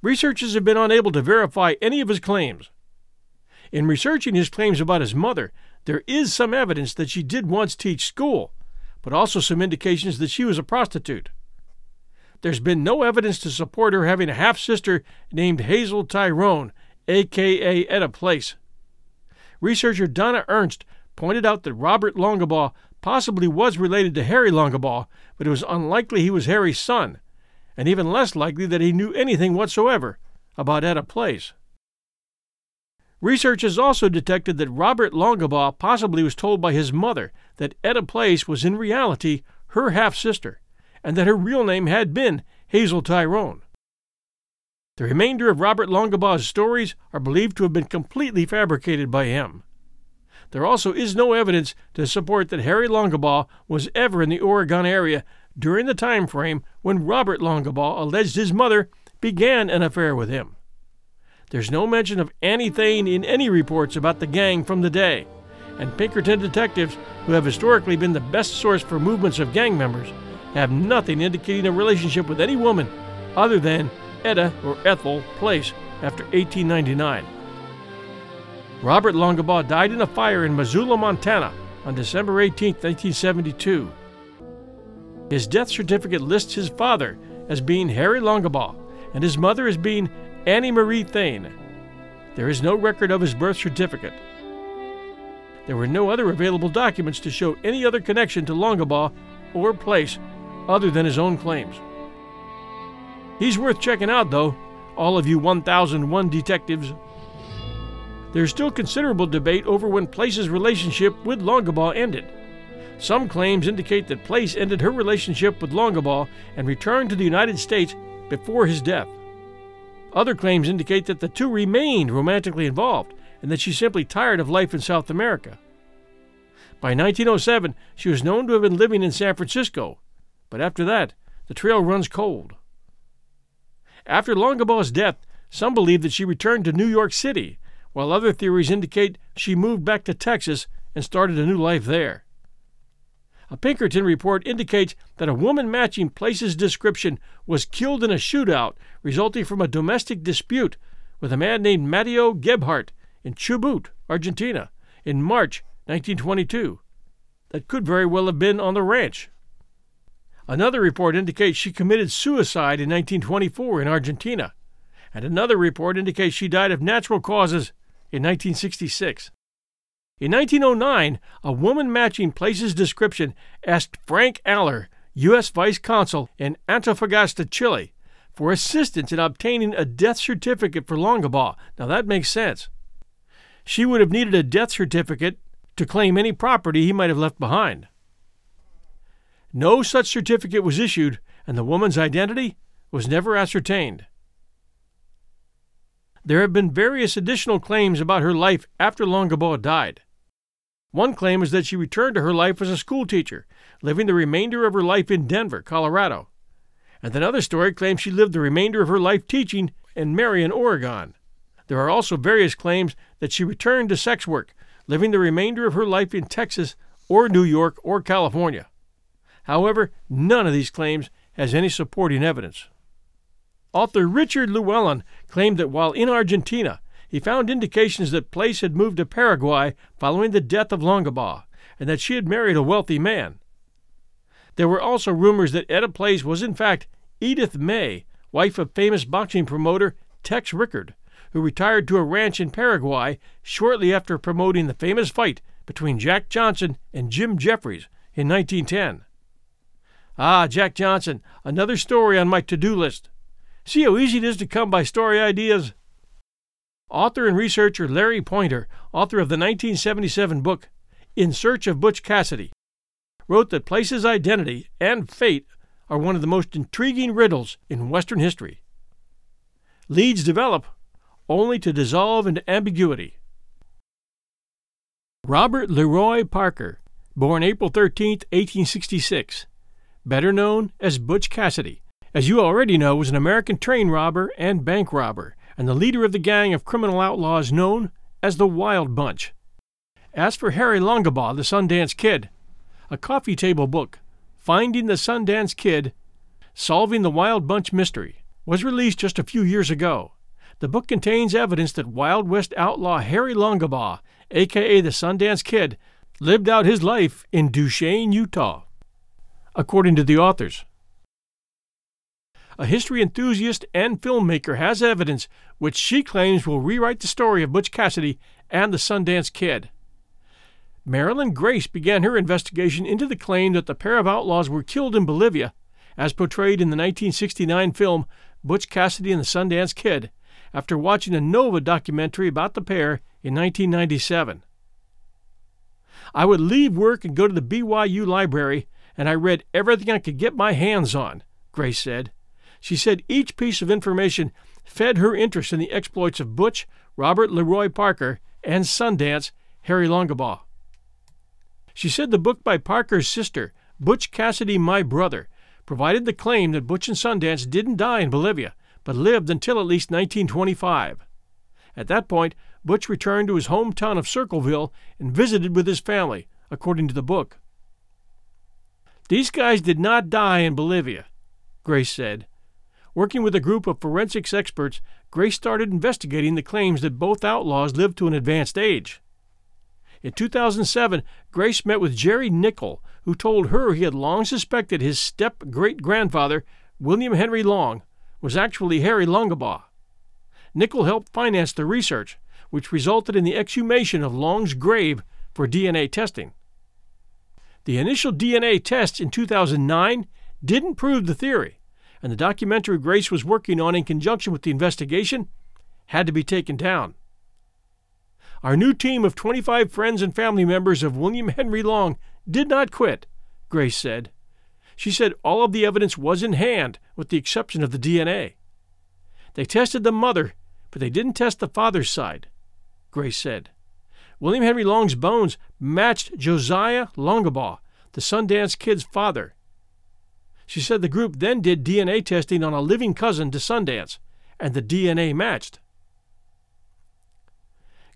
researchers have been unable to verify any of his claims. In researching his claims about his mother, there is some evidence that she did once teach school, but also some indications that she was a prostitute. There's been no evidence to support her having a half sister named Hazel Tyrone, aka Etta Place. Researcher Donna Ernst pointed out that Robert Longabaugh possibly was related to Harry Longabaugh, but it was unlikely he was Harry's son, and even less likely that he knew anything whatsoever about Etta Place. Research has also detected that Robert Longabaugh possibly was told by his mother that Etta Place was in reality her half sister, and that her real name had been Hazel Tyrone. The remainder of Robert Longabaugh's stories are believed to have been completely fabricated by him. There also is no evidence to support that Harry Longabaugh was ever in the Oregon area during the time frame when Robert Longabaugh alleged his mother began an affair with him. There's no mention of Annie Thayne in any reports about the gang from the day, and Pinkerton detectives, who have historically been the best source for movements of gang members, have nothing indicating a relationship with any woman other than Etta or Ethel Place after 1899. Robert Longabaugh died in a fire in Missoula, Montana on December 18, 1972. His death certificate lists his father as being Harry Longabaugh and his mother as being Annie Marie Thayne. There is no record of his birth certificate. There were no other available documents to show any other connection to Longabaugh or place other than his own claims. He's worth checking out, though, all of you 1001 detectives. There's still considerable debate over when Place's relationship with Longabaugh ended. Some claims indicate that Place ended her relationship with Longabaugh and returned to the United States before his death. Other claims indicate that the two remained romantically involved and that she simply tired of life in South America. By 1907, she was known to have been living in San Francisco, but after that, the trail runs cold. After Longabaugh's death, some believe that she returned to New York City, while other theories indicate she moved back to Texas and started a new life there. A Pinkerton report indicates that a woman matching Place's description was killed in a shootout resulting from a domestic dispute with a man named Matteo Gebhardt in Chubut, Argentina, in March 1922. That could very well have been on the ranch. Another report indicates she committed suicide in 1924 in Argentina, and another report indicates she died of natural causes in 1966. In 1909, a woman matching Place's description asked Frank Aller, U.S. Vice Consul in Antofagasta, Chile, for assistance in obtaining a death certificate for Longabaugh. Now that makes sense. She would have needed a death certificate to claim any property he might have left behind. No such certificate was issued, and the woman's identity was never ascertained. There have been various additional claims about her life after Longabaugh died. One claim is that she returned to her life as a schoolteacher, living the remainder of her life in Denver, Colorado. And another story claims she lived the remainder of her life teaching in Marion, Oregon. There are also various claims that she returned to sex work, living the remainder of her life in Texas or New York or California. However, none of these claims has any supporting evidence. Author Richard Llewellyn claimed that while in Argentina, he found indications that Place had moved to Paraguay following the death of Longabaugh, and that she had married a wealthy man. There were also rumors that Etta Place was in fact Edith May, wife of famous boxing promoter Tex Rickard, who retired to a ranch in Paraguay shortly after promoting the famous fight between Jack Johnson and Jim Jeffries in 1910. Ah, Jack Johnson, another story on my to do list. See how easy it is to come by story ideas? Author and researcher Larry Pointer, author of the 1977 book In Search of Butch Cassidy, wrote that Place's identity and fate are one of the most intriguing riddles in Western history. Leads develop only to dissolve into ambiguity. Robert Leroy Parker, born April 13, 1866, better known as Butch Cassidy, as you already know, was an American train robber and bank robber and the leader of the gang of criminal outlaws known as the Wild Bunch. As for Harry Longabaugh, the Sundance Kid, a coffee table book, Finding the Sundance Kid, Solving the Wild Bunch Mystery, was released just a few years ago. The book contains evidence that Wild West outlaw Harry Longabaugh, aka the Sundance Kid, lived out his life in Duchesne, Utah. According to the authors, a history enthusiast and filmmaker, has evidence which she claims will rewrite the story of Butch Cassidy and the Sundance Kid. Marilyn Grace began her investigation into the claim that the pair of outlaws were killed in Bolivia, as portrayed in the 1969 film Butch Cassidy and the Sundance Kid, after watching a Nova documentary about the pair in 1997. I would leave work and go to the BYU library, and I read everything I could get my hands on, Grace said. She said each piece of information fed her interest in the exploits of Butch, Robert Leroy Parker, and Sundance, Harry Longabaugh. She said the book by Parker's sister, Butch Cassidy, My Brother, provided the claim that Butch and Sundance didn't die in Bolivia, but lived until at least 1925. At that point, Butch returned to his hometown of Circleville and visited with his family, according to the book. These guys did not die in Bolivia, Grace said. Working with a group of forensics experts, Grace started investigating the claims that both outlaws lived to an advanced age. In 2007, Grace met with Jerry Nickel, who told her he had long suspected his step great grandfather, William Henry Long, was actually Harry Longabaugh. Nickel helped finance the research, which resulted in the exhumation of Long's grave for DNA testing. The initial DNA tests in 2009 didn't prove the theory, and the documentary Grace was working on in conjunction with the investigation had to be taken down. Our new team of 25 friends and family members of William Henry Long did not quit, Grace said. She said all of the evidence was in hand, with the exception of the DNA. They tested the mother, but they didn't test the father's side, Grace said. William Henry Long's bones matched Josiah Longabaugh, the Sundance Kid's father. She said the group then did DNA testing on a living cousin to Sundance, and the DNA matched.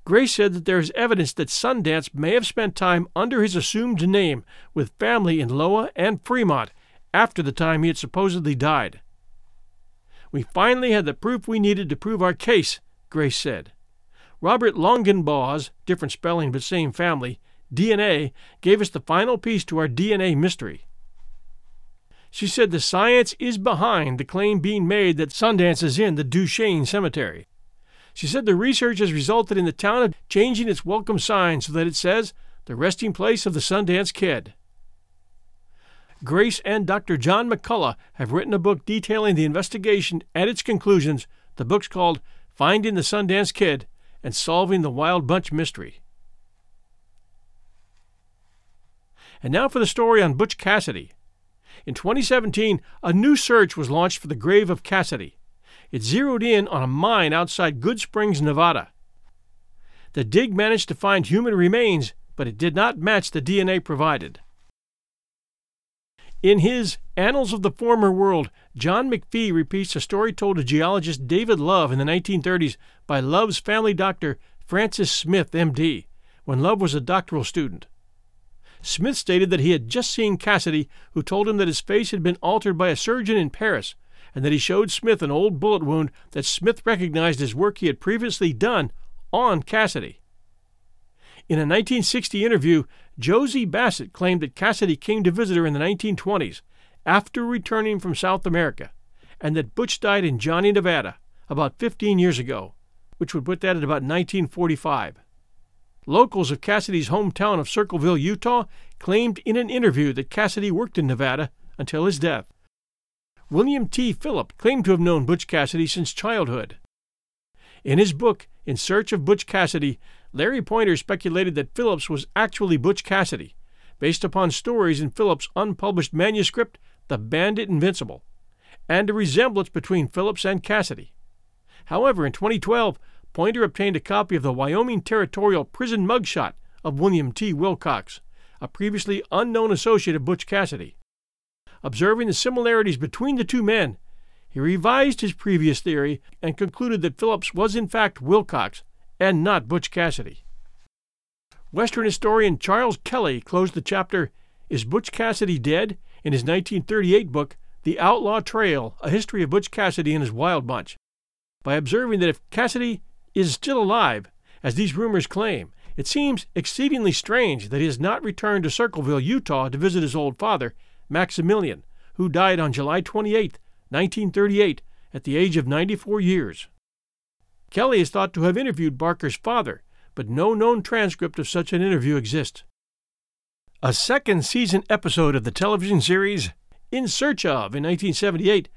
Grace said that there is evidence that Sundance may have spent time under his assumed name with family in Loa and Fremont after the time he had supposedly died. We finally had the proof we needed to prove our case, Grace said. Robert Longenbaugh's, different spelling but same family, DNA gave us the final piece to our DNA mystery. She said the science is behind the claim being made that Sundance is in the Duchesne Cemetery. She said the research has resulted in the town of changing its welcome sign so that it says, the resting place of the Sundance Kid. Grace and Dr. John McCullough have written a book detailing the investigation and its conclusions. The book's called Finding the Sundance Kid and solving the Wild Bunch mystery. And now for the story on Butch Cassidy. In 2017, a new search was launched for the grave of Cassidy. It zeroed in on a mine outside Goodsprings, Nevada. The dig managed to find human remains, but it did not match the DNA provided. In his Annals of the Former World, John McPhee repeats a story told to geologist David Love in the 1930s by Love's family doctor Francis Smith, MD, when Love was a doctoral student. Smith stated that he had just seen Cassidy, who told him that his face had been altered by a surgeon in Paris, and that he showed Smith an old bullet wound that Smith recognized as work he had previously done on Cassidy. In a 1960 interview, Josie Bassett claimed that Cassidy came to visit her in the 1920s after returning from South America, and that Butch died in Johnnie, Nevada, about 15 years ago, which would put that at about 1945. Locals of Cassidy's hometown of Circleville, Utah, claimed in an interview that Cassidy worked in Nevada until his death. William T. Phillip claimed to have known Butch Cassidy since childhood. In his book, In Search of Butch Cassidy, Larry Pointer speculated that Phillips was actually Butch Cassidy, based upon stories in Phillips' unpublished manuscript, The Bandit Invincible, and a resemblance between Phillips and Cassidy. However, in 2012, Pointer obtained a copy of the Wyoming Territorial Prison mugshot of William T. Wilcox, a previously unknown associate of Butch Cassidy. Observing the similarities between the two men, he revised his previous theory and concluded that Phillips was in fact Wilcox and not Butch Cassidy. Western historian Charles Kelly closed the chapter Is Butch Cassidy Dead? in his 1938 book, The Outlaw Trail A History of Butch Cassidy and His Wild Bunch, by observing that if Cassidy is still alive, as these rumors claim, it seems exceedingly strange that he has not returned to Circleville, Utah to visit his old father, Maximilian, who died on July 28, 1938, at the age of 94 years. Kelly is thought to have interviewed Parker's father, but no known transcript of such an interview exists. A second season episode of the television series In Search of in 1978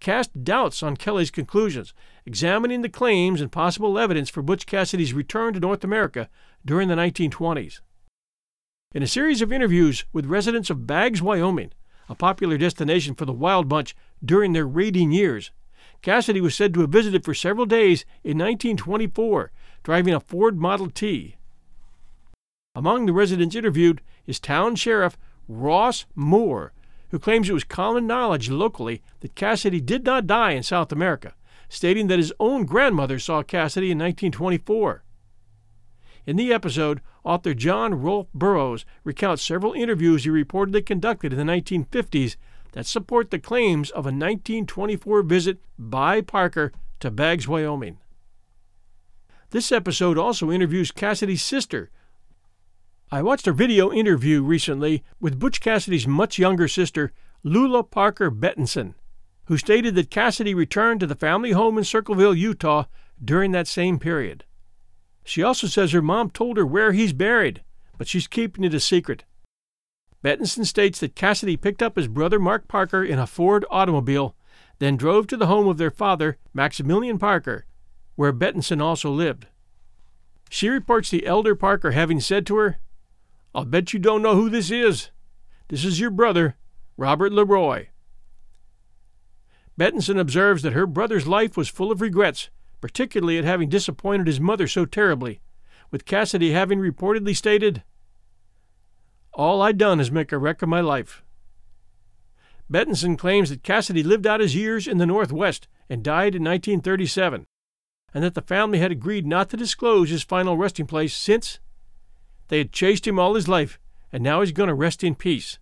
cast doubts on Kelly's conclusions, examining the claims and possible evidence for Butch Cassidy's return to North America during the 1920s. In a series of interviews with residents of Baggs, Wyoming, a popular destination for the Wild Bunch during their raiding years, Cassidy was said to have visited for several days in 1924, driving a Ford Model T. Among the residents interviewed is town sheriff Ross Moore, who claims it was common knowledge locally that Cassidy did not die in South America, stating that his own grandmother saw Cassidy in 1924. In the episode, author John Rolfe Burroughs recounts several interviews he reportedly conducted in the 1950s that support the claims of a 1924 visit by Parker to Baggs, Wyoming. This episode also interviews Cassidy's sister. I watched a video interview recently with Butch Cassidy's much younger sister, Lula Parker Betenson, who stated that Cassidy returned to the family home in Circleville, Utah during that same period. She also says her mom told her where he's buried, but she's keeping it a secret. Betenson states that Cassidy picked up his brother Mark Parker in a Ford automobile, then drove to the home of their father, Maximilian Parker, where Betenson also lived. She reports the elder Parker having said to her, I'll bet you don't know who this is. This is your brother, Robert Leroy. Betenson observes that her brother's life was full of regrets particularly at having disappointed his mother so terribly, with Cassidy having reportedly stated, All I done is make a wreck of my life. Betenson claims that Cassidy lived out his years in the Northwest and died in 1937, and that the family had agreed not to disclose his final resting place since they had chased him all his life, and now he's going to rest in peace.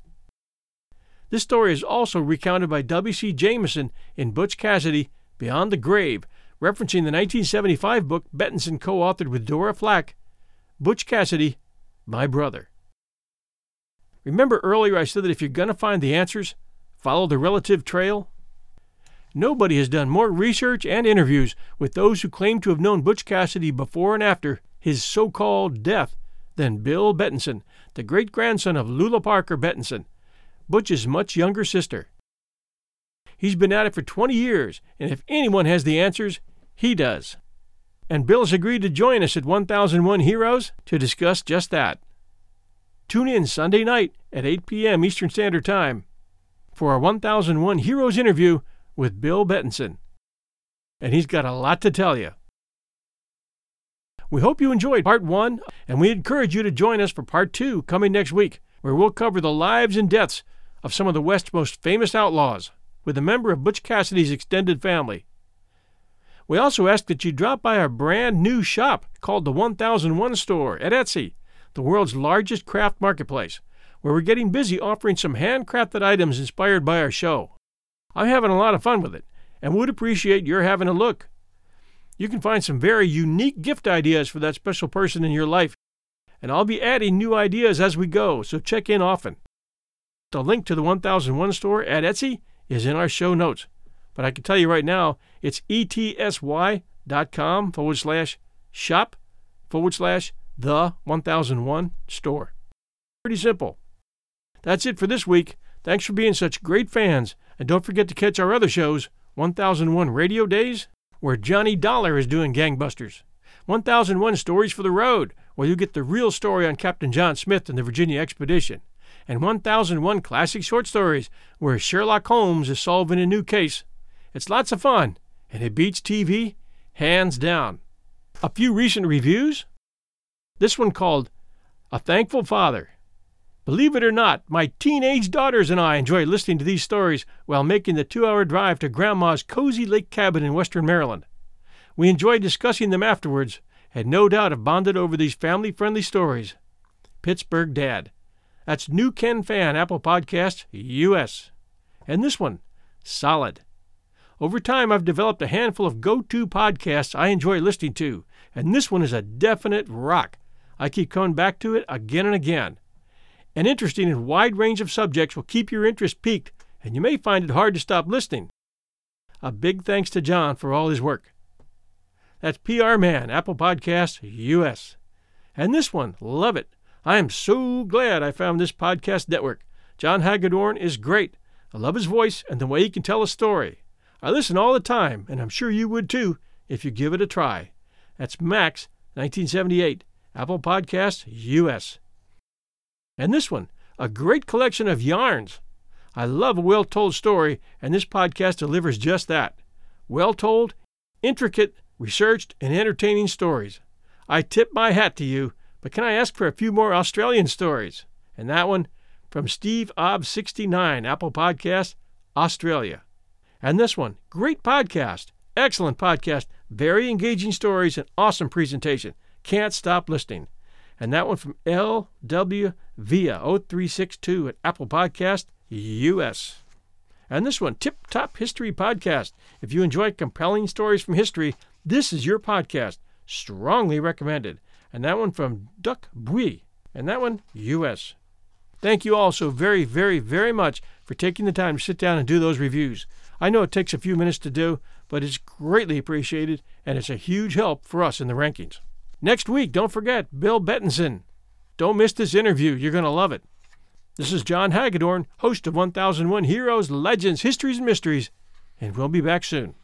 This story is also recounted by W.C. Jameson in Butch Cassidy Beyond the Grave, referencing the 1975 book Betenson co authored with Dora Flack, Butch Cassidy, My Brother. Remember earlier I said that if you're going to find the answers, follow the relative trail? Nobody has done more research and interviews with those who claim to have known Butch Cassidy before and after his so called death than Bill Betenson, the great grandson of Lula Parker Betenson, Butch's much younger sister. He's been at it for 20 years, and if anyone has the answers, he does. And Bill has agreed to join us at 1001 Heroes to discuss just that. Tune in Sunday night at 8 p.m. Eastern Standard Time for our 1001 Heroes interview with Bill Betenson. And he's got a lot to tell you. We hope you enjoyed part one, and we encourage you to join us for part two coming next week, where we'll cover the lives and deaths of some of the West's most famous outlaws with a member of Butch Cassidy's extended family. We also ask that you drop by our brand new shop called the 1001 Store at Etsy, the world's largest craft marketplace, where we're getting busy offering some handcrafted items inspired by our show. I'm having a lot of fun with it and would appreciate your having a look. You can find some very unique gift ideas for that special person in your life, and I'll be adding new ideas as we go, so check in often. The link to the 1001 store at Etsy is in our show notes. But I can tell you right now, it's etsy.com forward slash shop forward slash the 1001 store. Pretty simple. That's it for this week. Thanks for being such great fans. And don't forget to catch our other shows 1001 Radio Days, where Johnny Dollar is doing gangbusters. 1001 Stories for the Road, where you get the real story on Captain John Smith and the Virginia Expedition and 1001 Classic Short Stories, where Sherlock Holmes is solving a new case. It's lots of fun, and it beats TV hands down. A few recent reviews. This one called A Thankful Father. Believe it or not, my teenage daughters and I enjoy listening to these stories while making the two hour drive to Grandma's cozy lake cabin in western Maryland. We enjoy discussing them afterwards, and no doubt have bonded over these family friendly stories. Pittsburgh Dad. That's New Ken Fan, Apple Podcasts, US. And this one, solid. Over time, I've developed a handful of go to podcasts I enjoy listening to, and this one is a definite rock. I keep coming back to it again and again. An interesting and wide range of subjects will keep your interest piqued, and you may find it hard to stop listening. A big thanks to John for all his work. That's PR Man, Apple Podcasts, US. And this one, love it. I am so glad I found this podcast network. John Hagedorn is great. I love his voice and the way he can tell a story. I listen all the time, and I'm sure you would too if you give it a try. That's Max, 1978, Apple Podcasts, US. And this one, a great collection of yarns. I love a well told story, and this podcast delivers just that well told, intricate, researched, and entertaining stories. I tip my hat to you but can I ask for a few more Australian stories? And that one from Steve Ob69, Apple Podcast, Australia. And this one, great podcast, excellent podcast, very engaging stories, and awesome presentation. Can't Stop Listening. And that one from LW Via 0362 at Apple Podcast US. And this one, Tip Top History Podcast. If you enjoy compelling stories from history, this is your podcast. Strongly recommended. And that one from Duck Bui. And that one, US. Thank you all so very, very, very much for taking the time to sit down and do those reviews. I know it takes a few minutes to do, but it's greatly appreciated and it's a huge help for us in the rankings. Next week, don't forget Bill Betenson. Don't miss this interview. You're going to love it. This is John Hagedorn, host of 1001 Heroes, Legends, Histories, and Mysteries, and we'll be back soon.